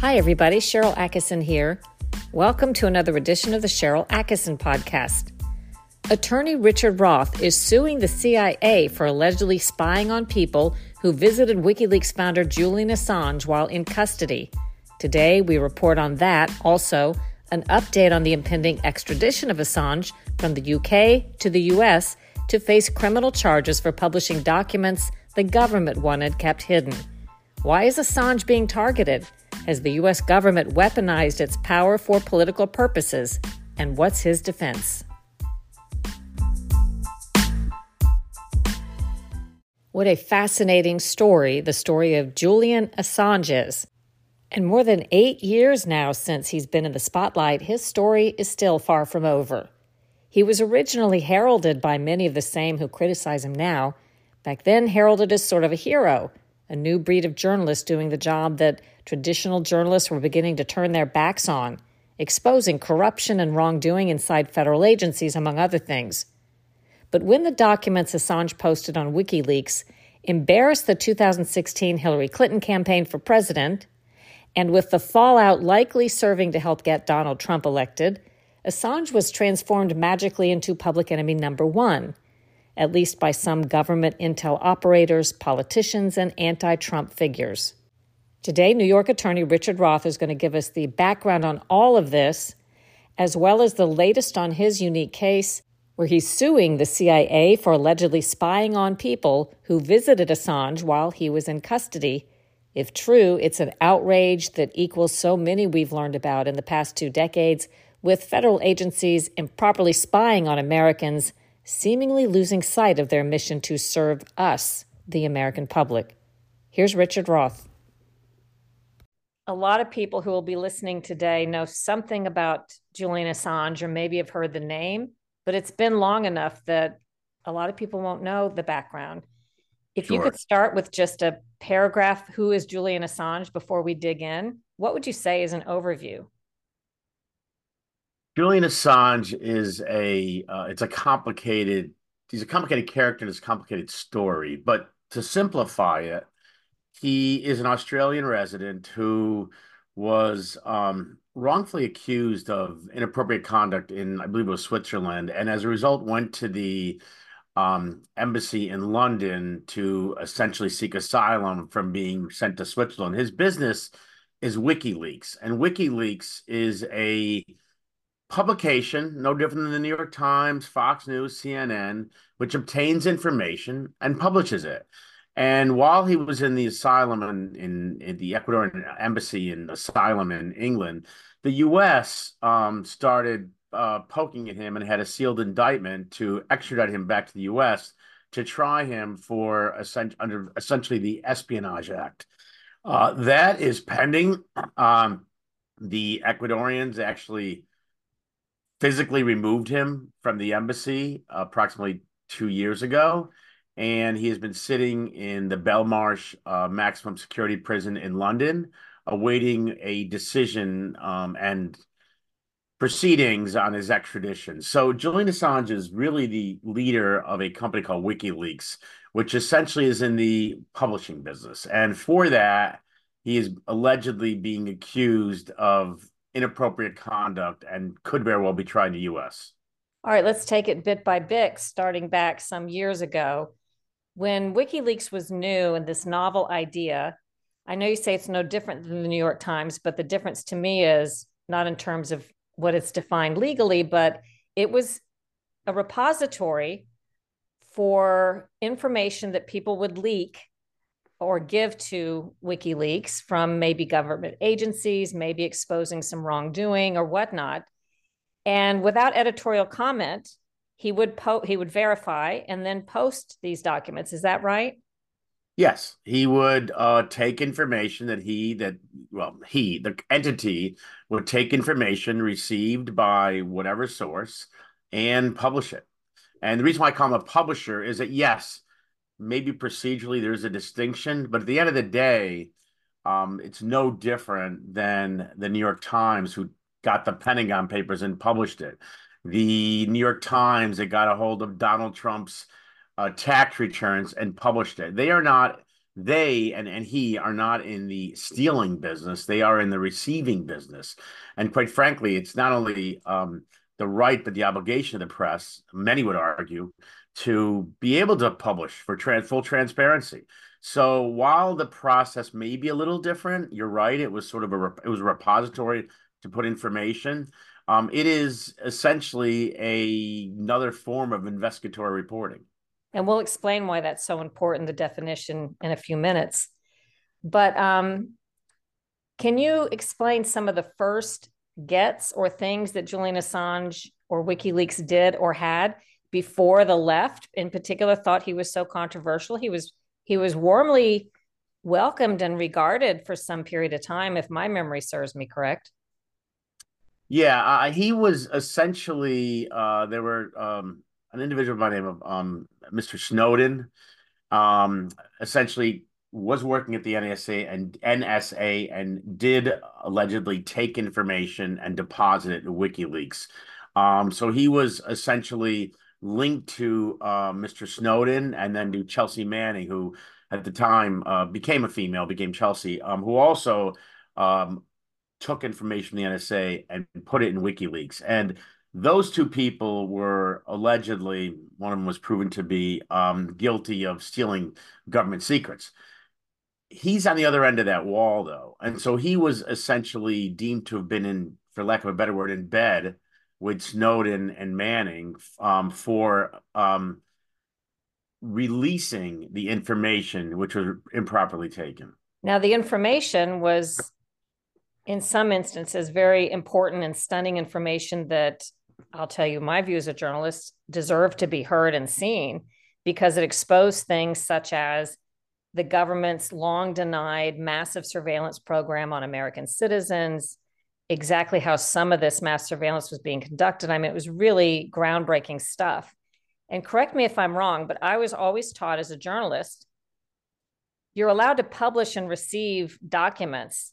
Hi, everybody. Sharyl Attkisson here. Welcome to another edition of the Sharyl Attkisson podcast. Attorney Richard Roth is suing the CIA for allegedly spying on people who visited WikiLeaks founder Julian Assange while in custody. Today, we report on that. Also, an update on the impending extradition of Assange from the UK to the US to face criminal charges for publishing documents the government wanted kept hidden. Why is Assange being targeted? Has the U.S. government weaponized its power for political purposes? And what's his defense? What a fascinating story the story of Julian Assange is. And more than eight years now since he's been in the spotlight, his story is still far from over. He was originally heralded by many of the same who criticize him now, back then heralded as sort of a hero, a new breed of journalist doing the job that traditional journalists were beginning to turn their backs on, exposing corruption and wrongdoing inside federal agencies, among other things. But when the documents Assange posted on WikiLeaks embarrassed the 2016 Hillary Clinton campaign for president, and with the fallout likely serving to help get Donald Trump elected, Assange was transformed magically into public enemy number one at least by some government intel operators, politicians, and anti Trump figures. Today, New York attorney Richard Roth is going to give us the background on all of this, as well as the latest on his unique case, where he's suing the CIA for allegedly spying on people who visited Assange while he was in custody. If true, it's an outrage that equals so many we've learned about in the past two decades, with federal agencies improperly spying on Americans seemingly losing sight of their mission to serve us, the American public. Here's Richard Roth. A lot of people who will be listening today know something about Julian Assange or maybe have heard the name, but it's been long enough that a lot of people won't know the background. If sure. you could start with just a paragraph, who is Julian Assange before we dig in, what would you say is an overview? Julian Assange is a uh, it's a complicated he's a complicated character and it's a complicated story. But to simplify it, he is an Australian resident who was um, wrongfully accused of inappropriate conduct in I believe it was Switzerland, and as a result went to the um, embassy in London to essentially seek asylum from being sent to Switzerland. His business is WikiLeaks, and WikiLeaks is a publication, no different than the New York Times, Fox News, CNN, which obtains information and publishes it. And while he was in the asylum in, in, in the Ecuadorian embassy in asylum in England, the U.S. Um, started uh, poking at him and had a sealed indictment to extradite him back to the U.S. to try him for under essentially the Espionage Act. Uh, that is pending. Um, the Ecuadorians actually physically removed him from the embassy approximately two years ago. And he has been sitting in the Belmarsh uh, maximum security prison in London, awaiting a decision um, and proceedings on his extradition. So Julian Assange is really the leader of a company called WikiLeaks, which essentially is in the publishing business. And for that, he is allegedly being accused of inappropriate conduct and could very well be tried in the U.S. All right, let's take it bit by bit, starting back some years ago. When WikiLeaks was new and this novel idea, I know you say it's no different than the New York Times, but the difference to me is not in terms of what it's defined legally, but it was a repository for information that people would leak or give to WikiLeaks from maybe government agencies, maybe exposing some wrongdoing or whatnot. And without editorial comment, he would po- he would verify and then post these documents. Is that right? Yes, he would uh, take information that he that well he the entity would take information received by whatever source and publish it. And the reason why I call him a publisher is that yes, maybe procedurally there's a distinction, but at the end of the day, um, it's no different than the New York Times, who got the Pentagon Papers and published it. The New York Times that got a hold of Donald Trump's uh, tax returns and published it. They are not they and, and he are not in the stealing business, they are in the receiving business. And quite frankly, it's not only um, the right, but the obligation of the press, many would argue, to be able to publish for trans- full transparency. So while the process may be a little different, you're right. It was sort of a it was a repository to put information. Um, it is essentially a, another form of investigatory reporting. And we'll explain why that's so important, the definition, in a few minutes. But um, can you explain some of the first gets or things that Julian Assange or WikiLeaks did or had before the left, in particular, thought he was so controversial? He was he was warmly welcomed and regarded for some period of time, if my memory serves me correct. Yeah, uh, he was essentially uh, there were um, an individual by the name of um, Mr. Snowden, um, essentially was working at the NSA and NSA and did allegedly take information and deposit it to WikiLeaks. Um, so he was essentially linked to uh, Mr. Snowden and then to Chelsea Manning, who at the time uh, became a female, became Chelsea, um, who also um, took information from the NSA and put it in WikiLeaks. And those two people were allegedly, one of them was proven to be um, guilty of stealing government secrets. He's on the other end of that wall, though. And so he was essentially deemed to have been in, for lack of a better word, in bed with Snowden and Manning um, for um, releasing the information which was improperly taken. Now, the information was, in some instances, very important and stunning information that I'll tell you my view as a journalist deserved to be heard and seen because it exposed things such as the government's long denied massive surveillance program on American citizens, exactly how some of this mass surveillance was being conducted. I mean, it was really groundbreaking stuff. And correct me if I'm wrong, but I was always taught as a journalist you're allowed to publish and receive documents,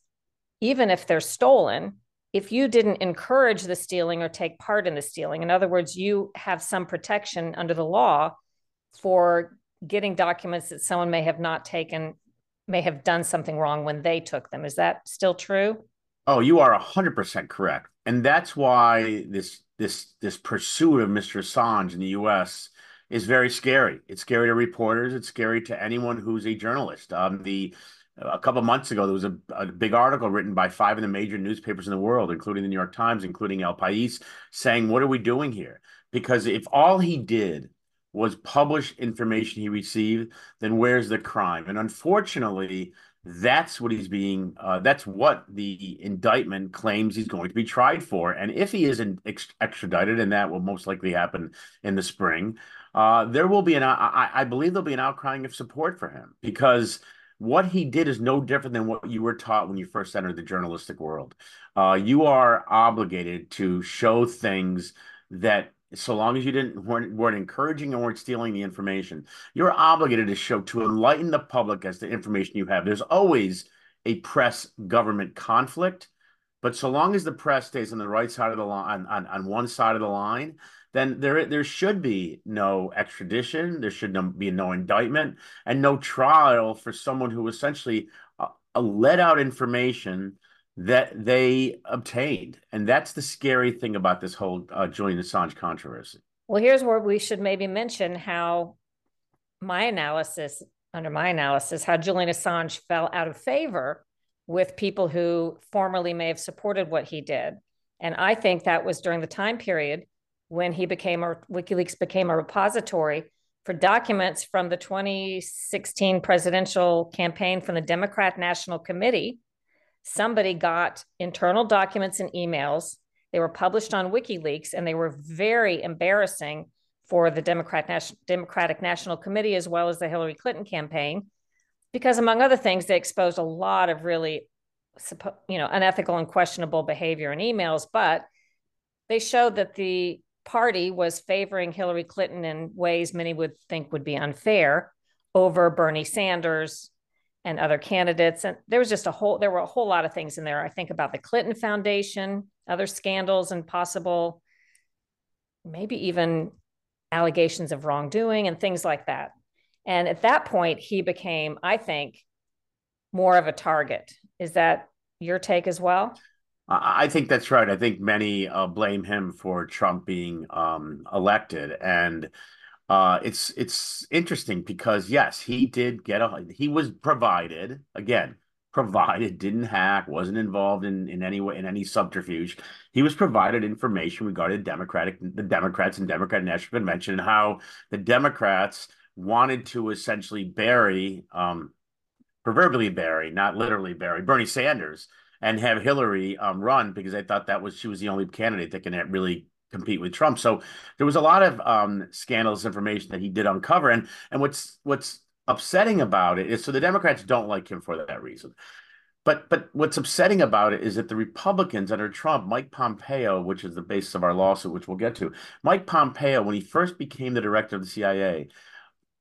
even if they're stolen, if you didn't encourage the stealing or take part in the stealing. In other words, you have some protection under the law for getting documents that someone may have not taken, may have done something wrong when they took them. Is that still true? Oh, you are 100% correct. And that's why this this this pursuit of Mr. Assange in the US is very scary. It's scary to reporters, it's scary to anyone who's a journalist. Um the a couple months ago there was a, a big article written by five of the major newspapers in the world, including the New York Times, including El País, saying, "What are we doing here?" Because if all he did was publish information he received, then where's the crime? And unfortunately, that's what he's being, uh, that's what the indictment claims he's going to be tried for. And if he isn't ex- extradited, and that will most likely happen in the spring, uh, there will be an, I, I believe there'll be an outcrying of support for him because what he did is no different than what you were taught when you first entered the journalistic world. Uh, you are obligated to show things that so long as you didn't weren't, weren't encouraging and weren't stealing the information, you're obligated to show to enlighten the public as to information you have. There's always a press government conflict, but so long as the press stays on the right side of the line, on, on, on one side of the line, then there there should be no extradition, there should no, be no indictment, and no trial for someone who essentially uh, let out information that they obtained. And that's the scary thing about this whole uh, Julian Assange controversy. Well, here's where we should maybe mention how my analysis, under my analysis, how Julian Assange fell out of favor with people who formerly may have supported what he did. And I think that was during the time period when he became a WikiLeaks became a repository for documents from the 2016 presidential campaign from the Democrat National Committee somebody got internal documents and emails. They were published on WikiLeaks and they were very embarrassing for the Democrat Nas- Democratic National Committee as well as the Hillary Clinton campaign because among other things they exposed a lot of really you know unethical and questionable behavior in emails but they showed that the party was favoring Hillary Clinton in ways many would think would be unfair over Bernie Sanders and other candidates. And there was just a whole, there were a whole lot of things in there. I think about the Clinton Foundation, other scandals and possible, maybe even allegations of wrongdoing and things like that. And at that point, he became, I think, more of a target. Is that your take as well? I think that's right. I think many uh, blame him for Trump being um, elected, and uh, it's it's interesting because yes, he did get a he was provided again provided didn't hack wasn't involved in in any way in any subterfuge he was provided information regarding democratic the democrats and democrat national convention and how the democrats wanted to essentially bury um proverbially bury not literally bury bernie sanders and have hillary um, run because they thought that was she was the only candidate that can really compete with Trump. So there was a lot of um, scandalous information that he did uncover, and and what's what's upsetting about it is so the Democrats don't like him for that reason. But but what's upsetting about it is that the Republicans under Trump, Mike Pompeo, which is the basis of our lawsuit, which we'll get to, Mike Pompeo, when he first became the director of the CIA,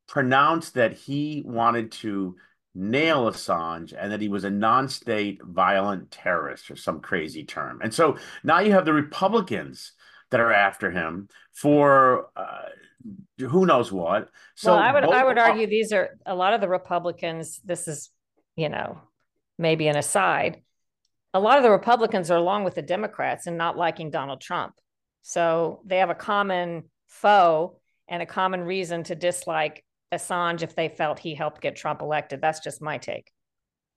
pronounced that he wanted to nail Assange and that he was a non-state violent terrorist or some crazy term. And so now you have the Republicans that are after him for uh, who knows what. So well, I would I would argue these are a lot of the Republicans. This is you know maybe an aside. A lot of the Republicans are along with the Democrats and not liking Donald Trump. So they have a common foe and a common reason to dislike Assange if they felt he helped get Trump elected. That's just my take.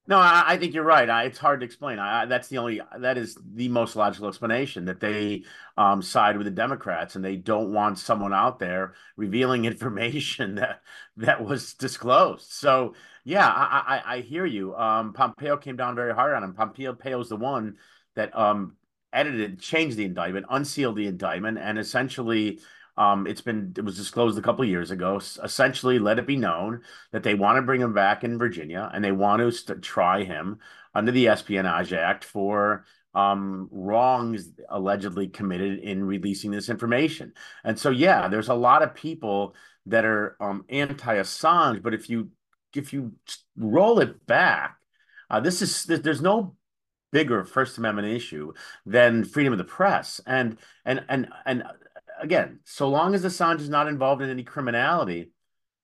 No, I, I, think you're right. I, it's hard to explain. I, that's the only that is the most logical explanation that they um, side with the Democrats and they don't want someone out there revealing information that that was disclosed. So yeah, I, I, I hear you. Um, Pompeo came down very hard on him. Pompeo is the one that um, edited, changed the indictment, unsealed the indictment, and essentially um, it's been it was disclosed a couple years ago. Essentially, let it be known that they want to bring him back in Virginia and they want to st- try him under the Espionage Act for um, wrongs allegedly committed in releasing this information. And so, yeah, there's a lot of people that are um, anti-Assange, but if you if you roll it back, uh, this is there's no bigger First Amendment issue than freedom of the press, and and and and again, so long as Assange is not involved in any criminality,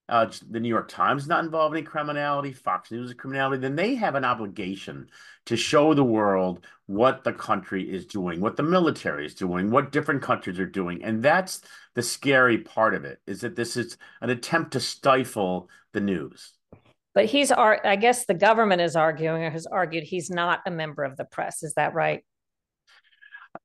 uh, the New York Times is not involved in any criminality, Fox News is criminality, then they have an obligation to show the world what the country is doing, what the military is doing, what different countries are doing. And that's the scary part of it, is that this is an attempt to stifle the news. But he's, I guess the government is arguing or has argued he's not a member of the press. Is that right?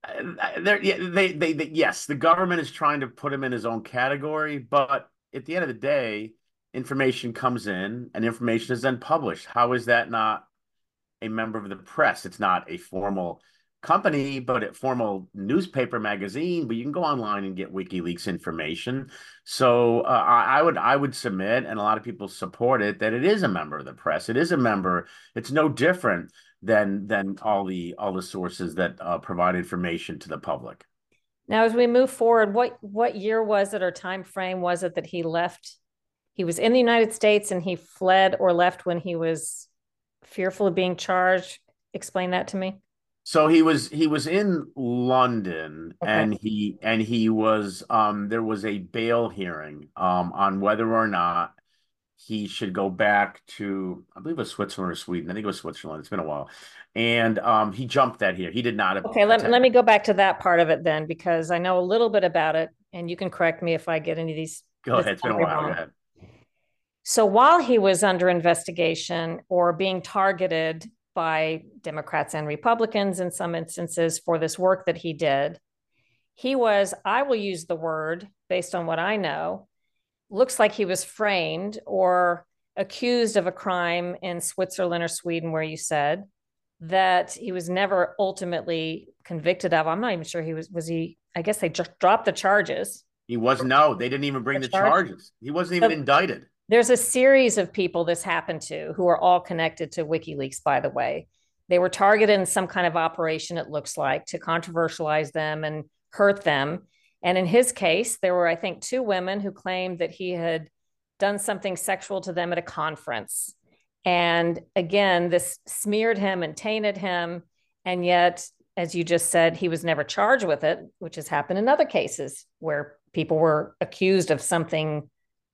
Uh, they they, they, they, yes, the government is trying to put him in his own category, but at the end of the day, information comes in and information is then published. How is that not a member of the press? It's not a formal company, but a formal newspaper magazine. But you can go online and get WikiLeaks information. So uh, I, I would I would submit, and a lot of people support it, that it is a member of the press. It is a member. It's no different than than all the all the sources that uh, provide information to the public. Now, as we move forward, what what year was it or time frame was it that he left? He was in the United States and he fled or left when he was fearful of being charged. Explain that to me. So he was he was in London okay. and he and he was um there was a bail hearing um on whether or not he should go back to I believe it was Switzerland or Sweden. I think it was Switzerland. It's been a while. And um, he jumped that here. He did not. Okay, let, let me go back to that part of it then, because I know a little bit about it, and you can correct me if I get any of these. Go ahead. It's been a while. Go ahead. So while he was under investigation or being targeted by Democrats and Republicans in some instances for this work that he did, he was, I will use the word based on what I know, looks like he was framed or accused of a crime in Switzerland or Sweden, where you said that he was never ultimately convicted of. I'm not even sure he was. Was he? I guess they just dropped the charges. He was no. They didn't even bring the, the charges. He wasn't even so, indicted. There's a series of people this happened to who are all connected to WikiLeaks. By the way, they were targeted in some kind of operation. It looks like to controversialize them and hurt them and in his case, there were, I think, two women who claimed that he had done something sexual to them at a conference. And again, this smeared him and tainted him. And yet, as you just said, he was never charged with it, which has happened in other cases where people were accused of something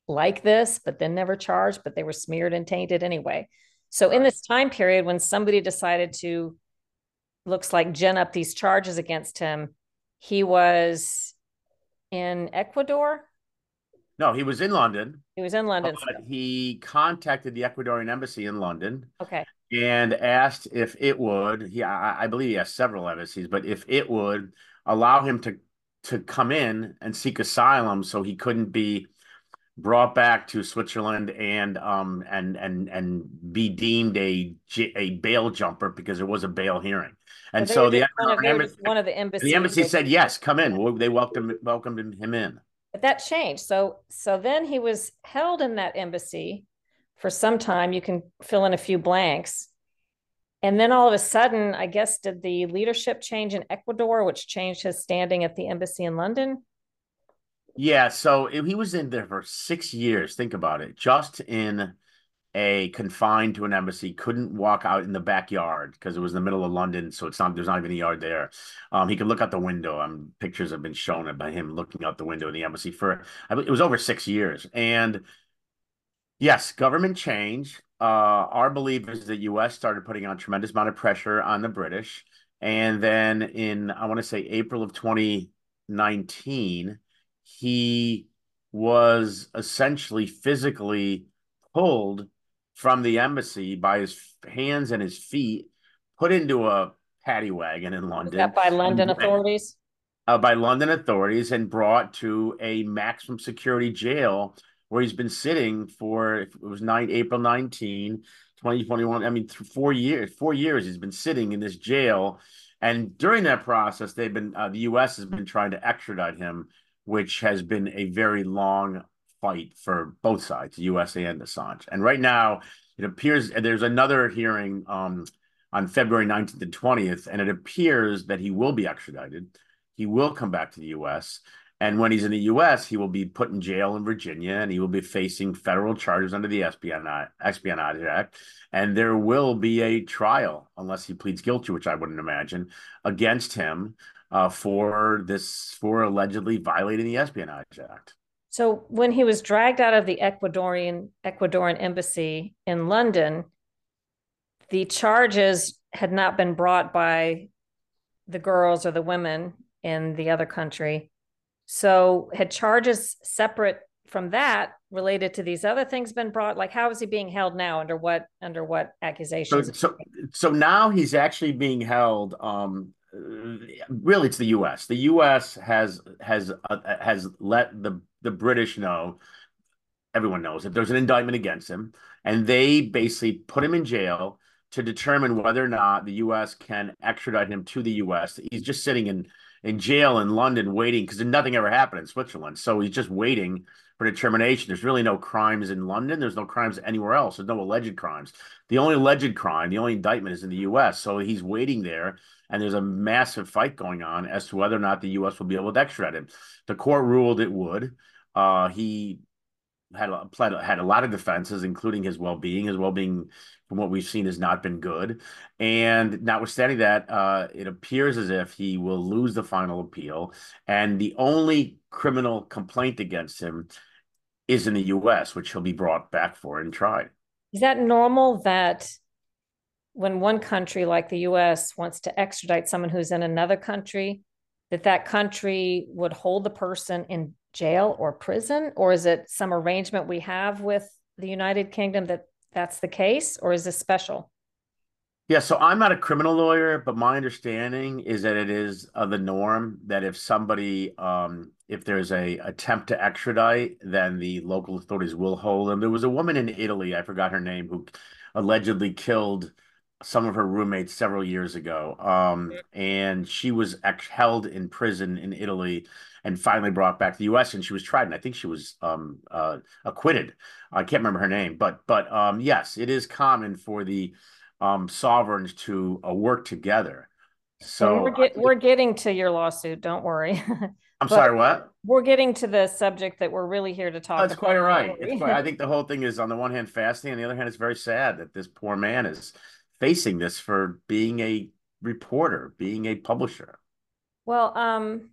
like this, but then never charged, but they were smeared and tainted anyway. So in this time period, when somebody decided to, looks like gin up these charges against him, he was in Ecuador. No, he was in London. He was in London. he contacted the Ecuadorian embassy in London. Okay. And asked if it would. He, I, I believe he has several embassies, but if it would allow him to to come in and seek asylum, so he couldn't be brought back to Switzerland and um and and and be deemed a a bail jumper because there was a bail hearing. And so, so the one of, embassy, one of the embassies the embassy said yes, come in. They welcomed welcomed him in. But that changed. So so then he was held in that embassy for some time. You can fill in a few blanks. And then all of a sudden, I guess, did the leadership change in Ecuador, which changed his standing at the embassy in London? Yeah, so he was in there for six years. Think about it. Just in a confined to an embassy, couldn't walk out in the backyard because it was in the middle of London, so it's not there's not even a yard there. Um, he could look out the window. Um, pictures have been shown about him looking out the window in the embassy for it was over six years. And yes, government change. Uh, our belief is that U.S. started putting on tremendous amount of pressure on the British, and then in I want to say April of 2019 he was essentially physically pulled from the embassy by his hands and his feet, put into a paddy wagon in London. by London and, authorities? Uh, by London authorities and brought to a maximum security jail where he's been sitting for, it was nine, April 19, 2021. I mean, four years, four years he's been sitting in this jail. And during that process, they've been, uh, the U.S. has been trying to extradite him which has been a very long fight for both sides, USA and Assange. And right now, it appears there's another hearing um, on February 19th and 20th, and it appears that he will be extradited. He will come back to the US. And when he's in the US, he will be put in jail in Virginia and he will be facing federal charges under the Espionage Act. And there will be a trial, unless he pleads guilty, which I wouldn't imagine, against him uh, for this for allegedly violating the Espionage Act. So when he was dragged out of the Ecuadorian Ecuadorian embassy in London, the charges had not been brought by the girls or the women in the other country. So had charges separate from that related to these other things been brought? Like how is he being held now? Under what under what accusations? So so, so now he's actually being held um really it's the U.S. The U.S. has has uh, has let the the British know. Everyone knows that there's an indictment against him, and they basically put him in jail to determine whether or not the U.S. can extradite him to the U.S. He's just sitting in in jail in London waiting because nothing ever happened in Switzerland, so he's just waiting for determination. There's really no crimes in London. There's no crimes anywhere else. There's no alleged crimes. The only alleged crime, the only indictment is in the U.S. So he's waiting there, and there's a massive fight going on as to whether or not the U.S. will be able to extradite him. The court ruled it would. Uh, he had a, had a lot of defenses, including his well-being. His well-being, from what we've seen, has not been good. And notwithstanding that, uh, it appears as if he will lose the final appeal. And the only criminal complaint against him is in the U.S., which he'll be brought back for and tried. Is that normal that when one country like the US wants to extradite someone who's in another country, that that country would hold the person in jail or prison? Or is it some arrangement we have with the United Kingdom that that's the case? Or is this special? Yeah, so I'm not a criminal lawyer, but my understanding is that it is uh, the norm that if somebody, um, if there's a attempt to extradite, then the local authorities will hold them. There was a woman in Italy, I forgot her name, who allegedly killed some of her roommates several years ago, um, and she was ex- held in prison in Italy and finally brought back to the U.S. and she was tried, and I think she was um, uh, acquitted. I can't remember her name, but but um, yes, it is common for the um, sovereigns to uh, work together. So we're, get, we're getting to your lawsuit. Don't worry. I'm sorry, what? We're getting to the subject that we're really here to talk. About. That's quite right. Quite, I think the whole thing is on the one hand fascinating, on the other hand, it's very sad that this poor man is facing this for being a reporter, being a publisher. Well, um,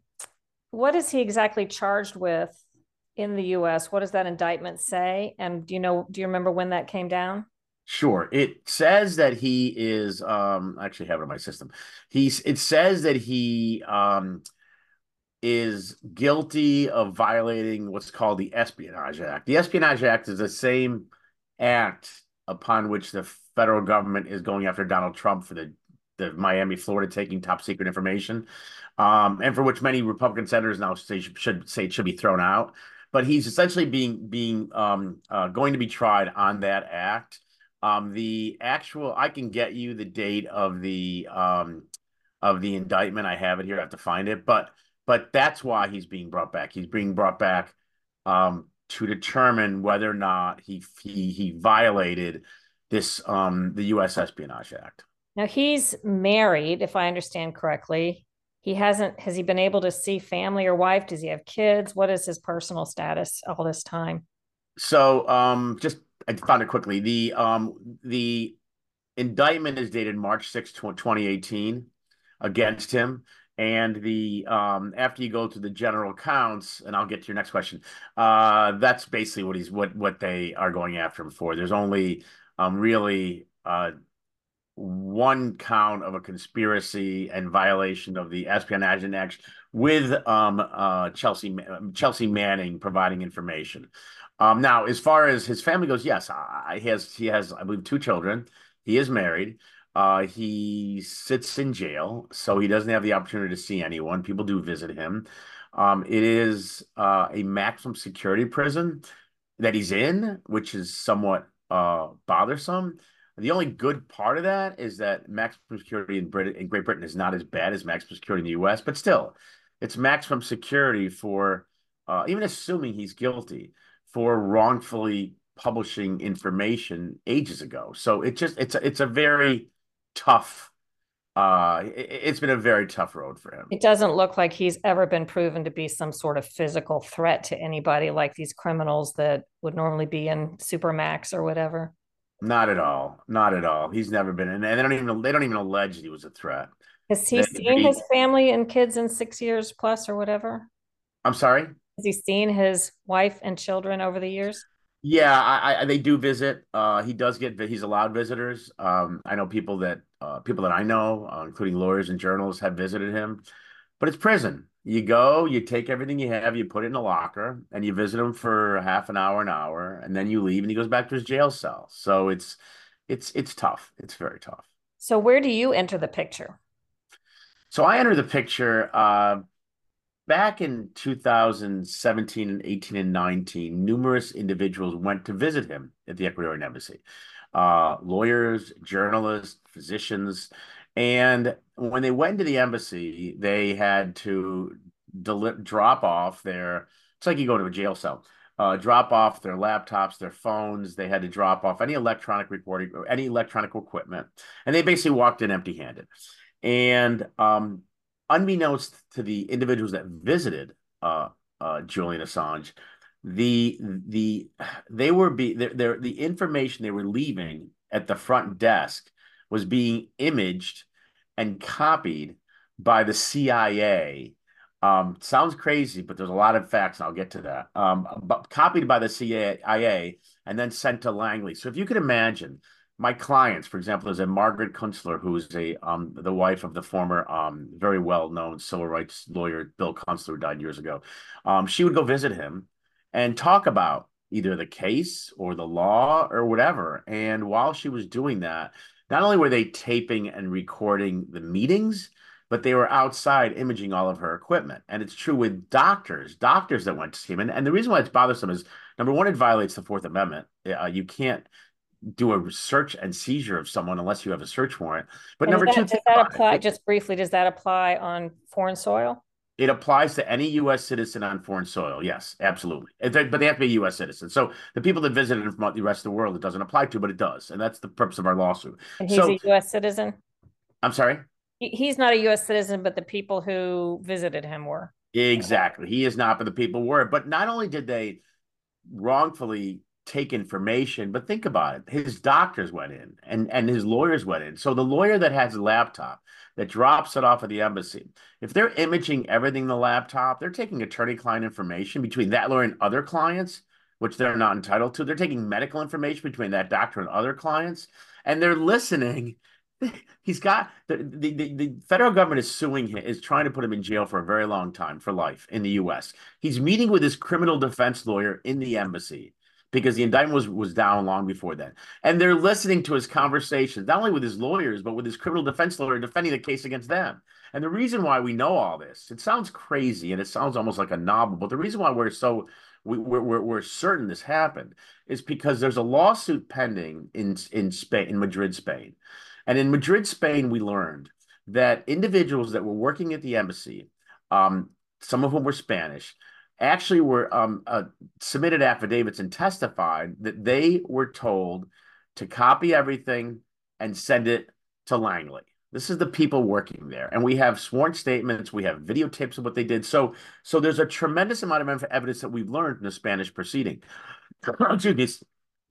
what is he exactly charged with in the U.S. What does that indictment say? And do you know? Do you remember when that came down? Sure. It says that he is. Um, I actually have it in my system. He's. It says that he um is guilty of violating what's called the Espionage Act. The Espionage Act is the same act upon which the federal government is going after Donald Trump for the the Miami, Florida, taking top secret information, um, and for which many Republican senators now say should say should be thrown out. But he's essentially being being um, uh, going to be tried on that act. Um, the actual I can get you the date of the um, of the indictment. I have it here. I have to find it, but but that's why he's being brought back. He's being brought back um, to determine whether or not he he he violated this um, the U.S. Espionage Act. Now he's married, if I understand correctly. He hasn't. Has he been able to see family or wife? Does he have kids? What is his personal status all this time? So, um, just I found it quickly. The um the indictment is dated March 6, 2018 against him and the um after you go to the general counts and i'll get to your next question uh that's basically what he's what what they are going after him for there's only um really uh one count of a conspiracy and violation of the espionage act with um uh chelsea chelsea manning providing information um now as far as his family goes yes I, he has he has i believe two children he is married uh, he sits in jail, so he doesn't have the opportunity to see anyone. People do visit him. Um, it is uh, a maximum security prison that he's in, which is somewhat uh, bothersome. The only good part of that is that maximum security in Britain in Great Britain is not as bad as maximum security in the U.S., but still, it's maximum security for uh, even assuming he's guilty for wrongfully publishing information ages ago. So it just it's a, it's a very tough uh it, has been a very tough road for him. It doesn't look like he's ever been proven to be some sort of physical threat to anybody like these criminals that would normally be in supermax or whatever. Not at all. Not at all. He's never been and they don't even they don't even allege he was a threat. Has he they, seen his family and kids in six years plus or whatever? I'm sorry? Has he seen his wife and children over the years? Yeah, I, I, they do visit. Uh, he does get he's allowed visitors. Um, I know people that uh, people that I know, uh, including lawyers and journalists, have visited him. But it's prison. You go, you take everything you have, you put it in a locker, and you visit him for half an hour, an hour, and then you leave, and he goes back to his jail cell. So it's it's it's tough. It's very tough. So where do you enter the picture? So I enter the picture uh, back in 2017 and 18 and 19, numerous individuals went to visit him at the Ecuadorian embassy. Uh, lawyers, journalists, physicians. And when they went to the embassy, they had to drop off their, it's like you go to a jail cell, uh, drop off their laptops, their phones. They had to drop off any electronic recording or any electronic equipment. And they basically walked in empty handed. And um, unbeknownst to the individuals that visited uh, uh, Julian Assange, the the they were be their, the information they were leaving at the front desk was being imaged and copied by the CIA. Um, sounds crazy, but there's a lot of facts, and I'll get to that. Um, but copied by the CIA and then sent to Langley. So if you could imagine my clients, for example, there's a Margaret Kunstler, who's a um the wife of the former um very well known civil rights lawyer Bill Kunstler, who died years ago. Um, she would go visit him and talk about either the case or the law or whatever. And while she was doing that, not only were they taping and recording the meetings, but they were outside imaging all of her equipment. And it's true with doctors, doctors that went to see him. And, and the reason why it's bothersome is number one, it violates the Fourth Amendment. Uh, you can't do a search and seizure of someone unless you have a search warrant. But and number that, two, does that apply? It, just briefly, does that apply on foreign soil? It applies to any U.S. citizen on foreign soil. Yes, absolutely. But they have to be a U.S. citizen. So the people that visited him from the rest of the world, it doesn't apply to, but it does, and that's the purpose of our lawsuit. And he's so, a U.S. citizen. I'm sorry. He's not a U.S. citizen, but the people who visited him were. Exactly. He is not, but the people were. But not only did they wrongfully take information. But think about it. His doctors went in and, and his lawyers went in. So the lawyer that has a laptop that drops it off at the embassy, if they're imaging everything in the laptop, they're taking attorney client information between that lawyer and other clients, which they're not entitled to. They're taking medical information between that doctor and other clients, and they're listening he's got the, the, the, federal government is suing him, is trying to put him in jail for a very long time for life in the US. He's meeting with his criminal defense lawyer in the embassy because the indictment was, was down long before then. And they're listening to his conversations, not only with his lawyers, but with his criminal defense lawyer defending the case against them. And the reason why we know all this, it sounds crazy and it sounds almost like a novel, but the reason why we're so we, we're, we're, we're certain this happened is because there's a lawsuit pending in in Spain, in Madrid, Spain and in Madrid, Spain, we learned that individuals that were working at the embassy, um, some of whom were Spanish, actually were um, uh, submitted affidavits and testified that they were told to copy everything and send it to Langley. This is the people working there, and we have sworn statements, we have videotapes of what they did. So, so there's a tremendous amount of evidence that we've learned in the Spanish proceeding. Excuse me,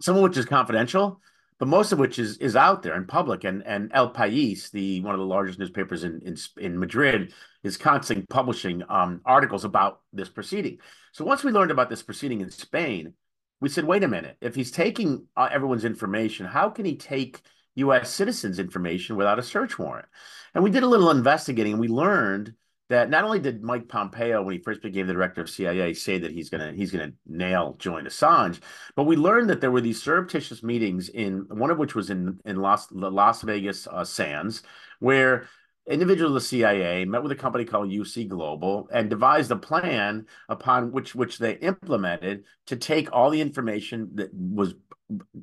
some of which is confidential, but most of which is is out there in public. And and El País, the one of the largest newspapers in in, in Madrid, is constantly publishing um, articles about this proceeding. So once we learned about this proceeding in Spain, we said, wait a minute, if he's taking uh, everyone's information, how can he take U.S. citizens' information without a search warrant? And we did a little investigating, and we learned that not only did Mike Pompeo, when he first became the director of CIA, say that he's gonna he's gonna nail Julian Assange, but we learned that there were these surreptitious meetings in one of which was in in Las Las Vegas uh, Sands, where individuals of the CIA met with a company called UC Global and devised a plan upon which which they implemented to take all the information that was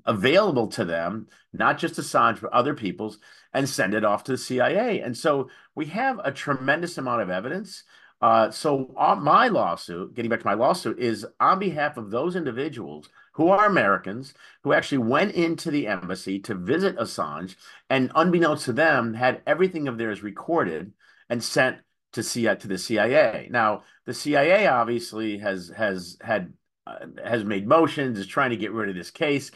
available to them, not just Assange, but other people's, and send it off to the CIA. And so we have a tremendous amount of evidence. Uh, so my lawsuit, getting back to my lawsuit, is on behalf of those individuals who are Americans who actually went into the embassy to visit Assange, and unbeknownst to them, had everything of theirs recorded and sent to CIA to the CIA. Now, the CIA obviously has has had uh, has made motions, is trying to get rid of this case,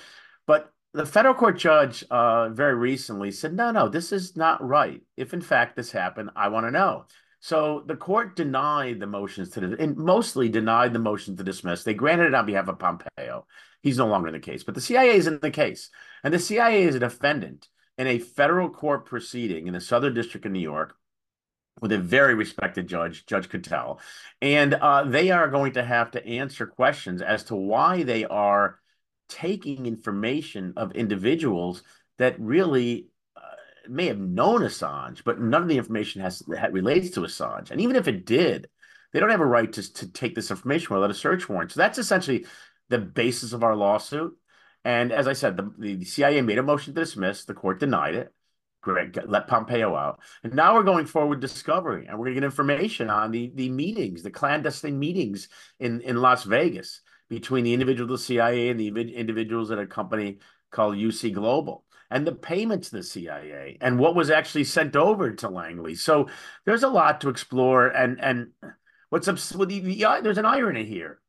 but the federal court judge uh, very recently said, no, no, this is not right. If in fact this happened, I want to know. So the court denied the motions to, and mostly denied the motion to dismiss. They granted it on behalf of Pompeo. He's no longer in the case, but the CIA is in the case. And the CIA is a defendant in a federal court proceeding in the Southern District of New York with a very respected judge, Judge Koeltl. And uh, they are going to have to answer questions as to why they are taking information of individuals that really uh, may have known Assange, but none of the information has relates to Assange. And even if it did, they don't have a right to, to take this information without a search warrant. So that's essentially the basis of our lawsuit. And as I said, the, the CIA made a motion to dismiss. The court denied it. Greg let Pompeo out. And now we're going forward with discovery and we're going to get information on the, the meetings, the clandestine meetings in, in Las Vegas between the individual of the CIA and the individuals at a company called UC Global and the payments to the CIA and what was actually sent over to Langley. So there's a lot to explore. And and what's up? with the, the, there's an irony here.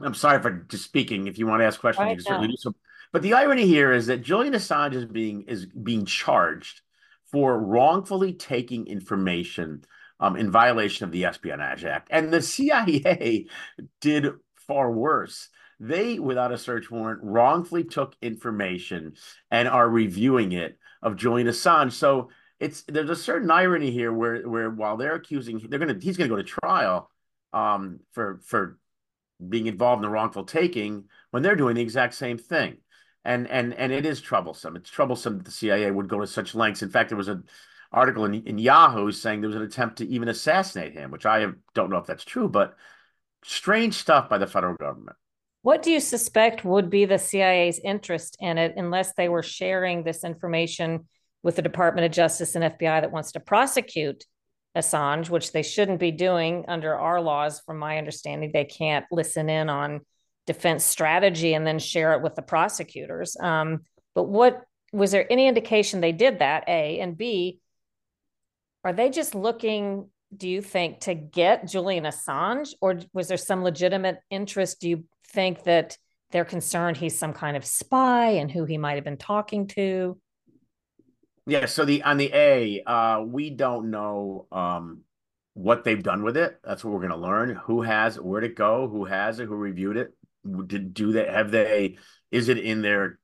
I'm sorry for just speaking. If you want to ask questions, right you can certainly do so. But the irony here is that Julian Assange is being is being charged for wrongfully taking information um, in violation of the Espionage Act, and the CIA did far worse. They, without a search warrant, wrongfully took information and are reviewing it of Julian Assange. So it's there's a certain irony here where where while they're accusing they're gonna he's gonna go to trial um, for for being involved in the wrongful taking when they're doing the exact same thing. And and and it is troublesome. It's troublesome that the CIA would go to such lengths. In fact, there was an article in, in Yahoo saying there was an attempt to even assassinate him, which I don't know if that's true, but strange stuff by the federal government. What do you suspect would be the CIA's interest in it unless they were sharing this information with the Department of Justice and FBI that wants to prosecute Assange, which they shouldn't be doing under our laws? From my understanding, they can't listen in on defense strategy and then share it with the prosecutors. Um, but what was there any indication they did that? A and B, are they just looking do you think, to get Julian Assange, or was there some legitimate interest? Do you think that they're concerned he's some kind of spy and who he might have been talking to. Yeah, so the on the A, uh, we don't know um, what they've done with it. That's what we're going to learn. Who has? Where'd it go? Who has it? Who reviewed it? Did do they have they? Is it in their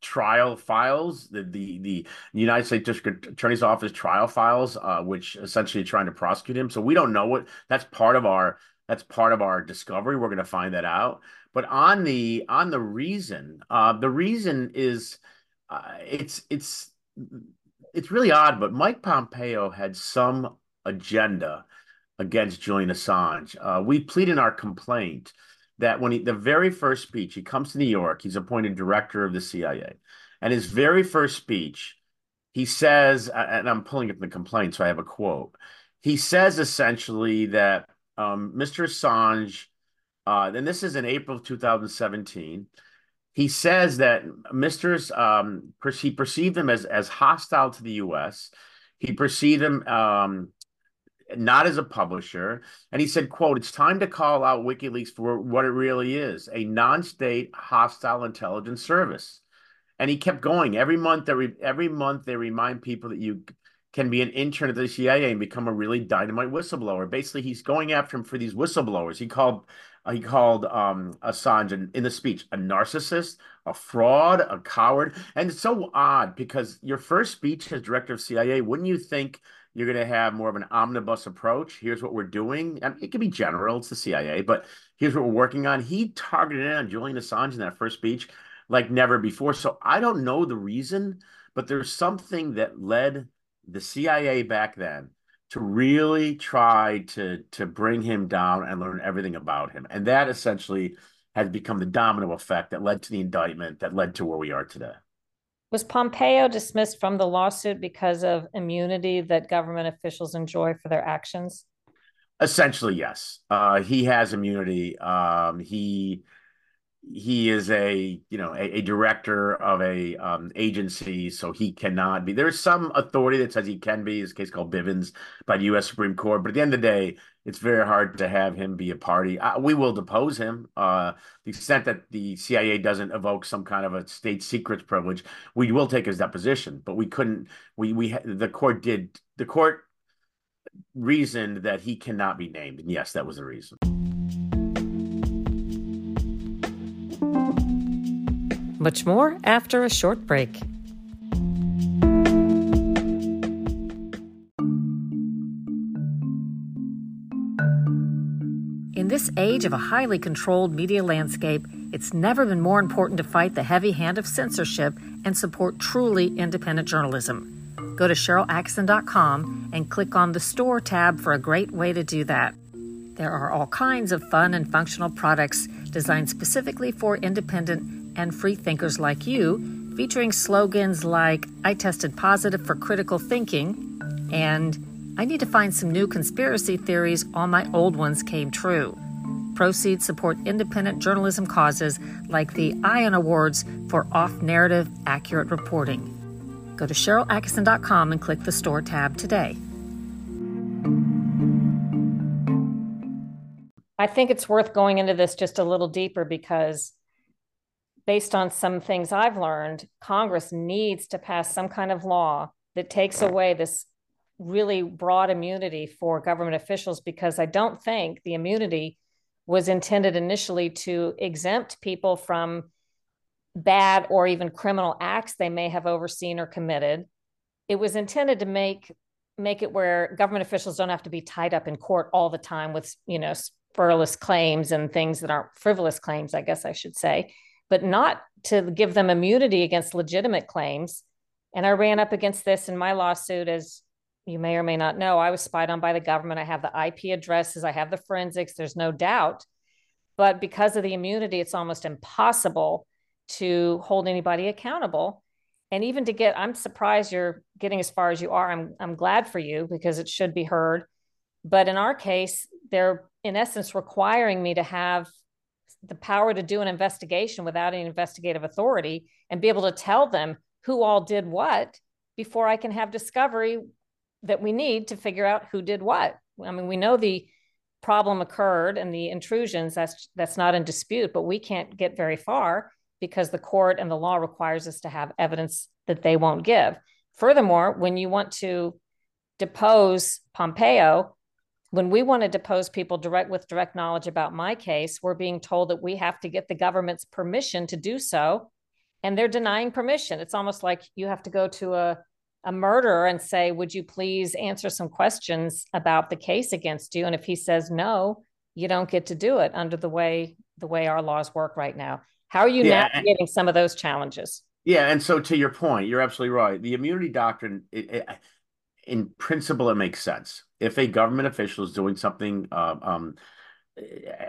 trial files? The the the United States District Attorney's Office trial files, uh, which essentially trying to prosecute him. So we don't know what. That's part of our that's part of our discovery. We're going to find that out. But on the on the reason, uh, the reason is uh, it's it's it's really odd. But Mike Pompeo had some agenda against Julian Assange. Uh, we plead in our complaint that when he, the very first speech, he comes to New York, he's appointed director of the CIA. And his very first speech, he says, and I'm pulling up the complaint, so I have a quote. He says essentially that um, Mr. Assange, uh, and this is in April of 2017, he says that Mr. Um, he perceived him as, as hostile to the U.S. He perceived him um, not as a publisher. And he said, quote, it's time to call out WikiLeaks for what it really is, a non-state hostile intelligence service. And he kept going. Every month, every, every month they remind people that you can be an intern at the CIA and become a really dynamite whistleblower. Basically, he's going after him for these whistleblowers. He called he called um, Assange in, in the speech a narcissist, a fraud, a coward. And it's so odd because your first speech as director of CIA, wouldn't you think you're going to have more of an omnibus approach. Here's what we're doing. I mean, it can be general, it's the CIA, but here's what we're working on. He targeted on Julian Assange in that first speech like never before. So I don't know the reason, but there's something that led the CIA back then to really try to to bring him down and learn everything about him. And that essentially has become the domino effect that led to the indictment that led to where we are today. Was Pompeo dismissed from the lawsuit because of immunity that government officials enjoy for their actions? Essentially, yes. Uh, he has immunity. Um, he he is a you know a, a director of a um, agency, so he cannot be. There's some authority that says he can be. His case called Bivens by the U.S. Supreme Court, but at the end of the day, it's very hard to have him be a party. We will depose him. Uh, the extent that the CIA doesn't evoke some kind of a state secrets privilege, we will take his deposition. But we couldn't. We we the court did the court reasoned that he cannot be named, and yes, that was the reason. Much more after a short break. This age of a highly controlled media landscape, it's never been more important to fight the heavy hand of censorship and support truly independent journalism. Go to SharylAttkisson.com and click on the Store tab for a great way to do that. There are all kinds of fun and functional products designed specifically for independent and free thinkers like you, featuring slogans like I tested positive for critical thinking and I need to find some new conspiracy theories, all my old ones came true. Proceeds support independent journalism causes like the ION Awards for off narrative, accurate reporting. Go to SharylAttkisson.com and click the Store tab today. I think it's worth going into this just a little deeper because based on some things I've learned, Congress needs to pass some kind of law that takes away this really broad immunity for government officials because I don't think the immunity was intended initially to exempt people from bad or even criminal acts they may have overseen or committed. It was intended to make make it where government officials don't have to be tied up in court all the time with, you know, frivolous claims and things that aren't frivolous claims, I guess I should say but not to give them immunity against legitimate claims. And I ran up against this in my lawsuit, as you may or may not know. I was spied on by the government. I have the IP addresses, I have the forensics, there's no doubt. But because of the immunity, it's almost impossible to hold anybody accountable. And even to get, I'm surprised you're getting as far as you are. I'm, I'm glad for you because it should be heard. But in our case, they're in essence requiring me to have the power to do an investigation without any investigative authority and be able to tell them who all did what before I can have discovery that we need to figure out who did what. I mean, we know the problem occurred and the intrusions that's that's not in dispute but we can't get very far because the court and the law requires us to have evidence that they won't give furthermore when you want to depose pompeo when we want to depose people direct with direct knowledge about my case we're being told that we have to get the government's permission to do so and they're denying permission it's almost like you have to go to a a murderer and say, Would you please answer some questions about the case against you? And if he says no, you don't get to do it under the way the way our laws work right now. How are you yeah, navigating some of those challenges? Yeah, and so to your point, you're absolutely right. The immunity doctrine, it, it, in principle, it makes sense. If a government official is doing something uh, um,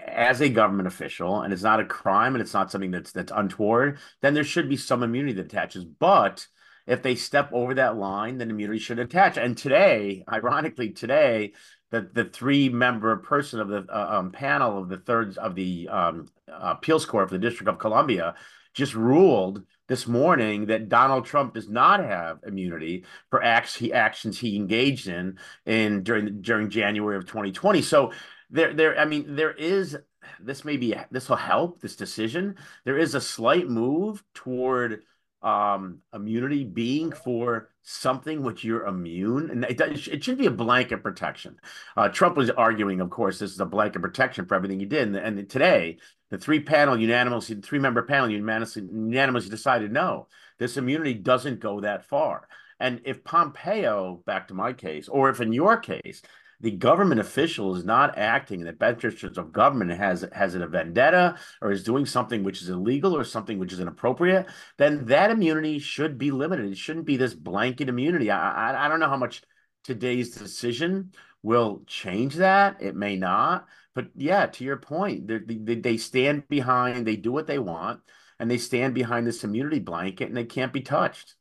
as a government official and it's not a crime and it's not something that's that's untoward, then there should be some immunity that attaches. But if they step over that line, then immunity should attach. And today, ironically, today, the the three member person of the uh, um, panel of the third of the um, appeals court for the District of Columbia just ruled this morning that Donald Trump does not have immunity for acts he actions he engaged in in during during January of 2020. So there there I mean there is this may be this will help this decision. There is a slight move toward um, immunity being for something which you're immune, and it, it should be a blanket protection. Uh, Trump was arguing, of course, this is a blanket protection for everything he did, and, and today the three panel unanimously, three member panel unanimously, unanimously decided no, this immunity doesn't go that far. And if Pompeo, back to my case, or if in your case, the government official is not acting in the best interest of government has has a vendetta or is doing something which is illegal or something which is inappropriate, then that immunity should be limited. It shouldn't be this blanket immunity. I I, I don't know how much today's decision will change that. It may not, but yeah, to your point, they, they stand behind. They do what they want, and they stand behind this immunity blanket, and they can't be touched.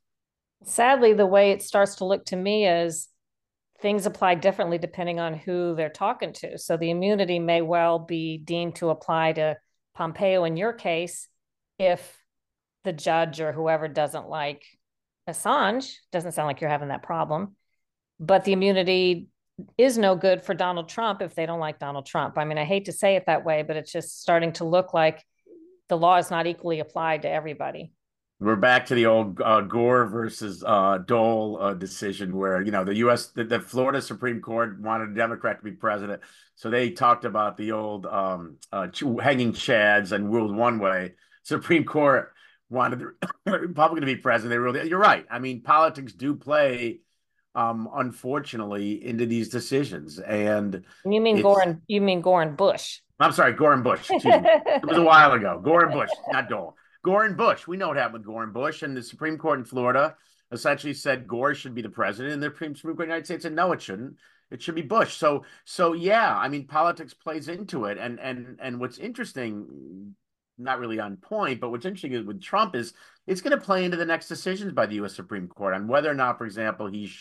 Sadly, the way it starts to look to me is things apply differently depending on who they're talking to. So the immunity may well be deemed to apply to Pompeo in your case if the judge or whoever doesn't like Assange. Doesn't sound like you're having that problem. But the immunity is no good for Donald Trump if they don't like Donald Trump. I mean, I hate to say it that way, but it's just starting to look like the law is not equally applied to everybody. We're back to the old uh, Gore versus uh, Dole uh, decision, where you know the U.S. The, the, Florida Supreme Court wanted a Democrat to be president, so they talked about the old um, uh, hanging chads and ruled one way. Supreme Court wanted the Republican to be president. They ruled. You're right. I mean, politics do play, um, unfortunately, into these decisions. And you mean Gore and you mean Gore and Bush? I'm sorry, Gore and Bush. it was a while ago. Gore and Bush, not Dole. Gore and Bush. We know what happened with Gore and Bush, and the Supreme Court in Florida essentially said Gore should be the president, and the Supreme Court of the United States said no, it shouldn't. It should be Bush. So, so yeah, I mean, politics plays into it, and and and what's interesting, not really on point, but what's interesting with Trump is it's going to play into the next decisions by the U.S. Supreme Court on whether or not, for example, he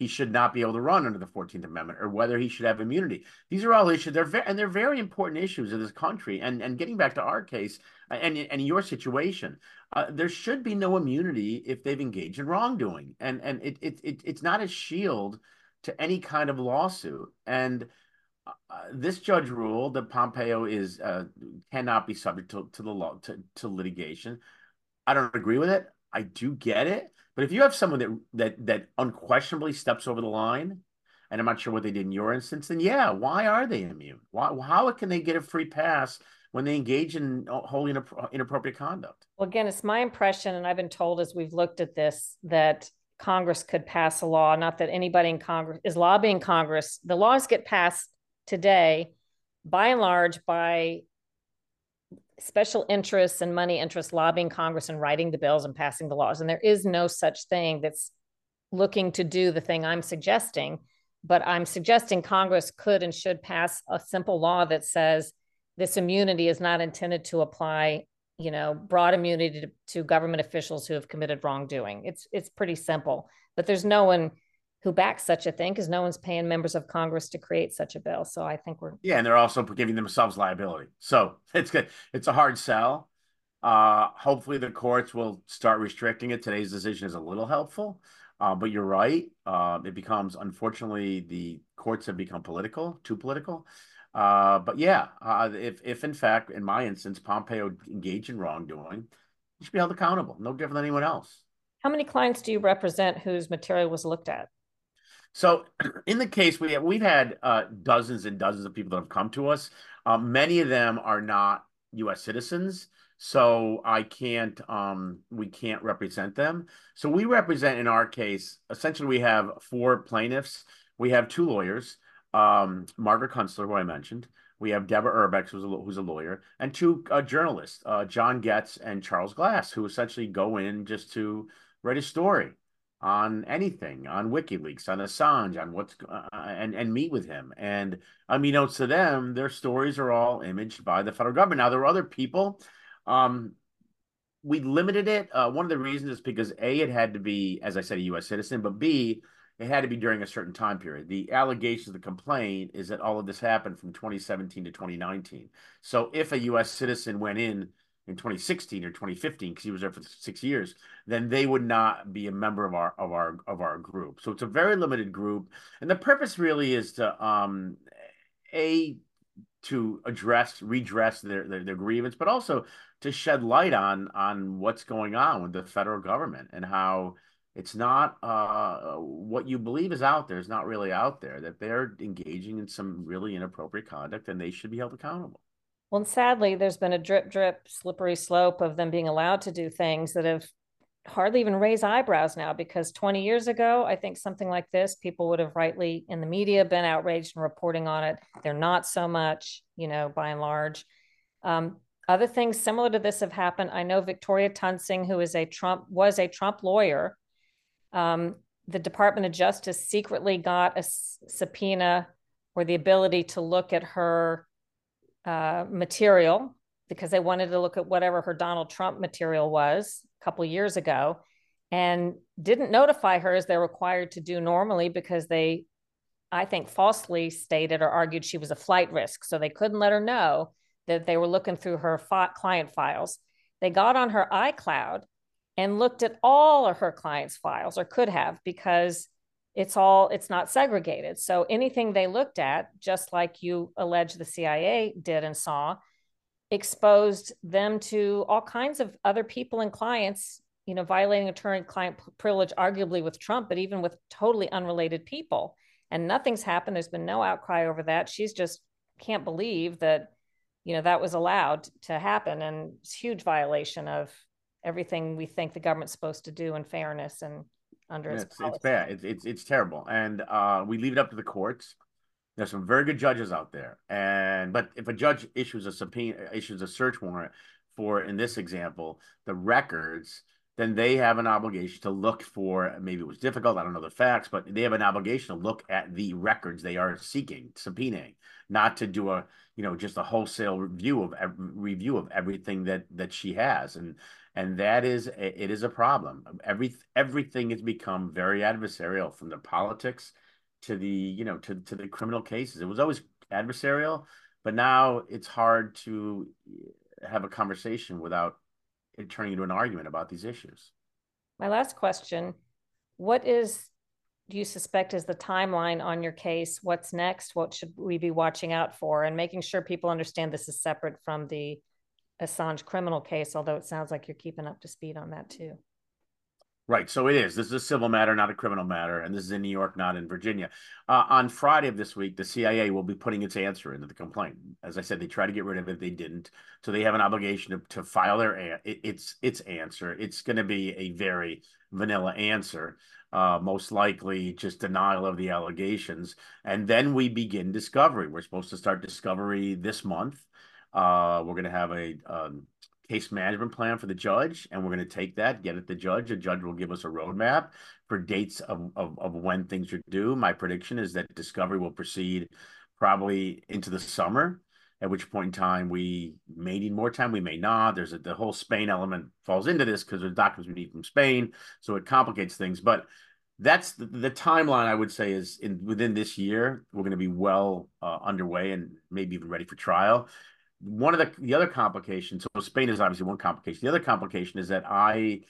he should not be able to run under the 14th Amendment or whether he should have immunity. These are all issues. They're very, and they're very important issues in this country. And and getting back to our case and and your situation, uh, there should be no immunity if they've engaged in wrongdoing. And and it, it, it it's not a shield to any kind of lawsuit. And uh, this judge ruled that Pompeo is uh, cannot be subject to, to the law to, to litigation. I don't agree with it. I do get it but if you have someone that that that unquestionably steps over the line, and I'm not sure what they did in your instance, then yeah, why are they immune? Why how can they get a free pass when they engage in wholly inappropriate conduct? Well, again, it's my impression, and I've been told as we've looked at this that Congress could pass a law. Not that anybody in Congress is lobbying Congress. The laws get passed today, by and large, by special interests and money interests lobbying Congress and writing the bills and passing the laws. And there is no such thing that's looking to do the thing I'm suggesting. But I'm suggesting Congress could and should pass a simple law that says this immunity is not intended to apply, you know, broad immunity to, to government officials who have committed wrongdoing. It's it's pretty simple. But there's no one who backs such a thing because no one's paying members of Congress to create such a bill. So I think we're yeah, and they're also giving themselves liability. So it's good. It's a hard sell. Uh, hopefully the courts will start restricting it. Today's decision is a little helpful, uh, but you're right. Uh, it becomes unfortunately the courts have become political, too political. Uh, but yeah, uh, if if in fact, in my instance, Pompeo engaged in wrongdoing, he should be held accountable, no different than anyone else. How many clients do you represent whose material was looked at? So, in the case we have, we've had uh, dozens and dozens of people that have come to us. Uh, many of them are not U.S. citizens, so I can't um, we can't represent them. So we represent in our case essentially we have four plaintiffs. We have two lawyers um, Margaret Kunstler, who I mentioned. We have Deborah Hrbek, who's a, who's a lawyer, and two uh, journalists, uh, John Goetz and Charles Glass, who essentially go in just to write a story on anything, on WikiLeaks, on Assange, on what's uh, and and meet with him. And I unbeknownst to them, their stories are all imaged by the federal government. Now there are other people. Um, we limited it. Uh, one of the reasons is because a it had to be, as I said, a U.S. citizen, but b it had to be during a certain time period. The allegations of the complaint is that all of this happened from 2017 to 2019. So if a U.S. citizen went in in 2016 or 2015 because he was there for six years, then they would not be a member of our of our of our group. So it's a very limited group, and the purpose really is to um a to address redress their, their, their grievance, but also to shed light on on what's going on with the federal government and how it's not uh, what you believe is out there is not really out there that they're engaging in some really inappropriate conduct and they should be held accountable well sadly there's been a drip drip slippery slope of them being allowed to do things that have hardly even raised eyebrows now because 20 years ago i think something like this people would have rightly in the media been outraged and reporting on it. They're not so much you know by and large. Um, other things similar to this have happened. I know victoria toensing who is a trump was a trump lawyer. Um, the Department of Justice secretly got a subpoena or the ability to look at her uh, material because they wanted to look at whatever her Donald Trump material was a couple years ago and didn't notify her as they're required to do normally because they, I think, falsely stated or argued she was a flight risk. So they couldn't let her know that they were looking through her client files. They got on her iCloud and looked at all of her clients' files or could have because it's all it's not segregated. So anything they looked at, just like you allege the CIA did and saw, exposed them to all kinds of other people and clients, you know, violating attorney-client privilege, arguably with Trump, but even with totally unrelated people. And nothing's happened. There's been no outcry over that. She's just can't believe that, you know, that was allowed to happen, and it's huge violation of everything we think the government's supposed to do in fairness and under its, it's, bad. It's, it's it's terrible, and uh, we leave it up to the courts. There's some very good judges out there, and but if a judge issues a subpoena, issues a search warrant for, in this example, the records, then they have an obligation to look for. Maybe it was difficult. I don't know the facts, but they have an obligation to look at the records they are seeking, subpoenaing, not to do a you know just a wholesale review of review of everything that that she has and and that is it is a problem. Um, every everything has become very adversarial, from the politics to the you know to to the criminal cases. It was always adversarial, but now it's hard to eh, have a conversation without it turning into an argument about these issues. My last question: What is do you suspect is the timeline on your case? What's next? What should we be watching out for? And making sure people understand this is separate from the Assange criminal case, although it sounds like you're keeping up to speed on that too. Right. So it is. This is a civil matter, not a criminal matter. And this is in New York, not in Virginia. Uh, on Friday of this week, the CIA will be putting its answer into the complaint. As I said, they tried to get rid of it. They didn't. So they have an obligation to, to file their its its answer. It's going to be a very vanilla answer, uh, most likely just denial of the allegations. And then we begin discovery. We're supposed to start discovery this month. Uh, we're going to have a um, case management plan for the judge, and we're going to take that, get it the judge. The judge will give us a roadmap for dates of, of, of when things are due. My prediction is that discovery will proceed probably into the summer, at which point in time we may need more time, we may not. There's a, the whole Spain element falls into this because there's documents we need from Spain, so it complicates things. But that's the, the, timeline I would say is in within this year we're going to be well uh, underway and maybe even ready for trial one of the the other complications so spain is obviously one complication the other complication is that i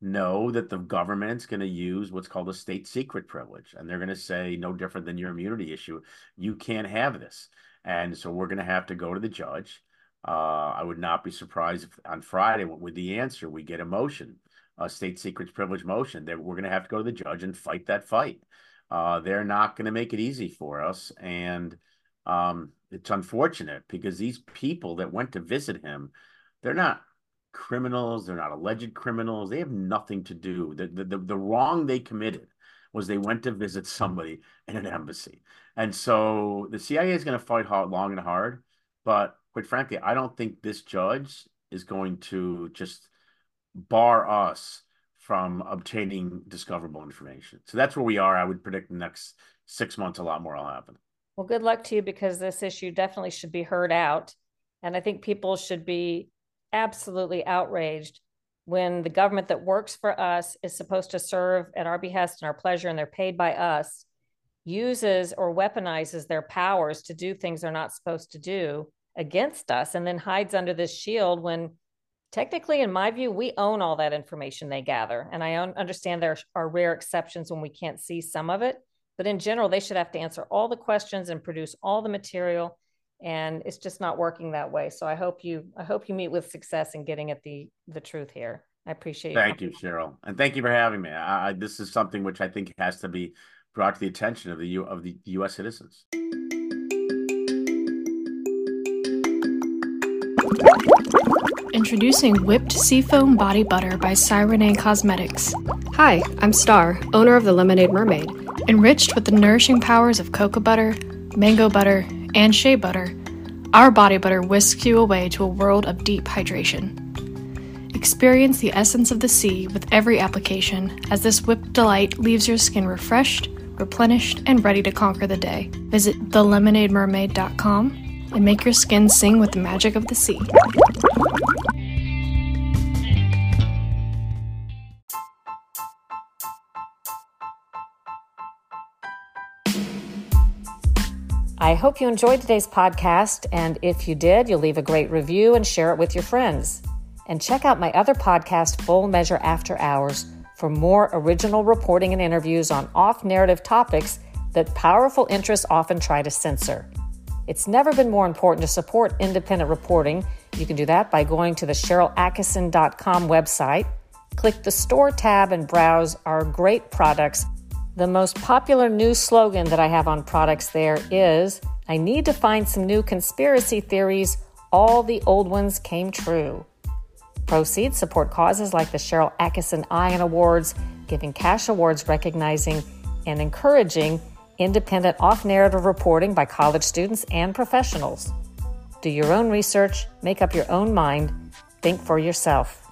know that the government's going to use what's called a state secret privilege. And they're going to say, no different than your immunity issue, you can't have this. And so we're going to have to go to the judge. Uh, I would not be surprised if on Friday with the answer we get a motion, a state secrets privilege motion that we're going to have to go to the judge and fight that fight. Uh, they're not going to make it easy for us, and um, it's unfortunate because these people that went to visit him, they're not criminals. They're not alleged criminals. They have nothing to do. The, the, the, the wrong they committed was they went to visit somebody in an embassy. And so the CIA is going to fight hard, long and hard. But quite frankly, I don't think this judge is going to just bar us from obtaining discoverable information. So that's where we are. I would predict the next six months, a lot more will happen. Well, good luck to you because this issue definitely should be heard out. And I think people should be absolutely outraged when the government that works for us is supposed to serve at our behest and our pleasure and they're paid by us uses or weaponizes their powers to do things they're not supposed to do against us and then hides under this shield when technically in my view we own all that information they gather and i understand there are rare exceptions when we can't see some of it but in general they should have to answer all the questions and produce all the material and it's just not working that way. So I hope you I hope you meet with success in getting at the the truth here. I appreciate. It. Thank you, Sharyl, and thank you for having me. I, this is something which I think has to be brought to the attention of the U, of the U.S. citizens. Introducing Whipped Seafoam Body Butter by Cyrene Cosmetics. Hi, I'm Star, owner of the Lemonade Mermaid. Enriched with the nourishing powers of cocoa butter, mango butter, and shea butter, our body butter whisks you away to a world of deep hydration. Experience the essence of the sea with every application as this whipped delight leaves your skin refreshed, replenished, and ready to conquer the day. Visit thelemonademermaid.com and make your skin sing with the magic of the sea. I hope you enjoyed today's podcast. And if you did, you'll leave a great review and share it with your friends. And check out my other podcast, Full Measure After Hours, for more original reporting and interviews on off narrative topics that powerful interests often try to censor. It's never been more important to support independent reporting. You can do that by going to the SharylAttkisson.com website, click the Store tab, and browse our great products the most popular new slogan that I have on products there is I need to find some new conspiracy theories. All the old ones came true. Proceeds support causes like the Sharyl Attkisson Ion Awards, giving cash awards recognizing and encouraging independent off narrative reporting by college students and professionals. Do your own research, make up your own mind, think for yourself.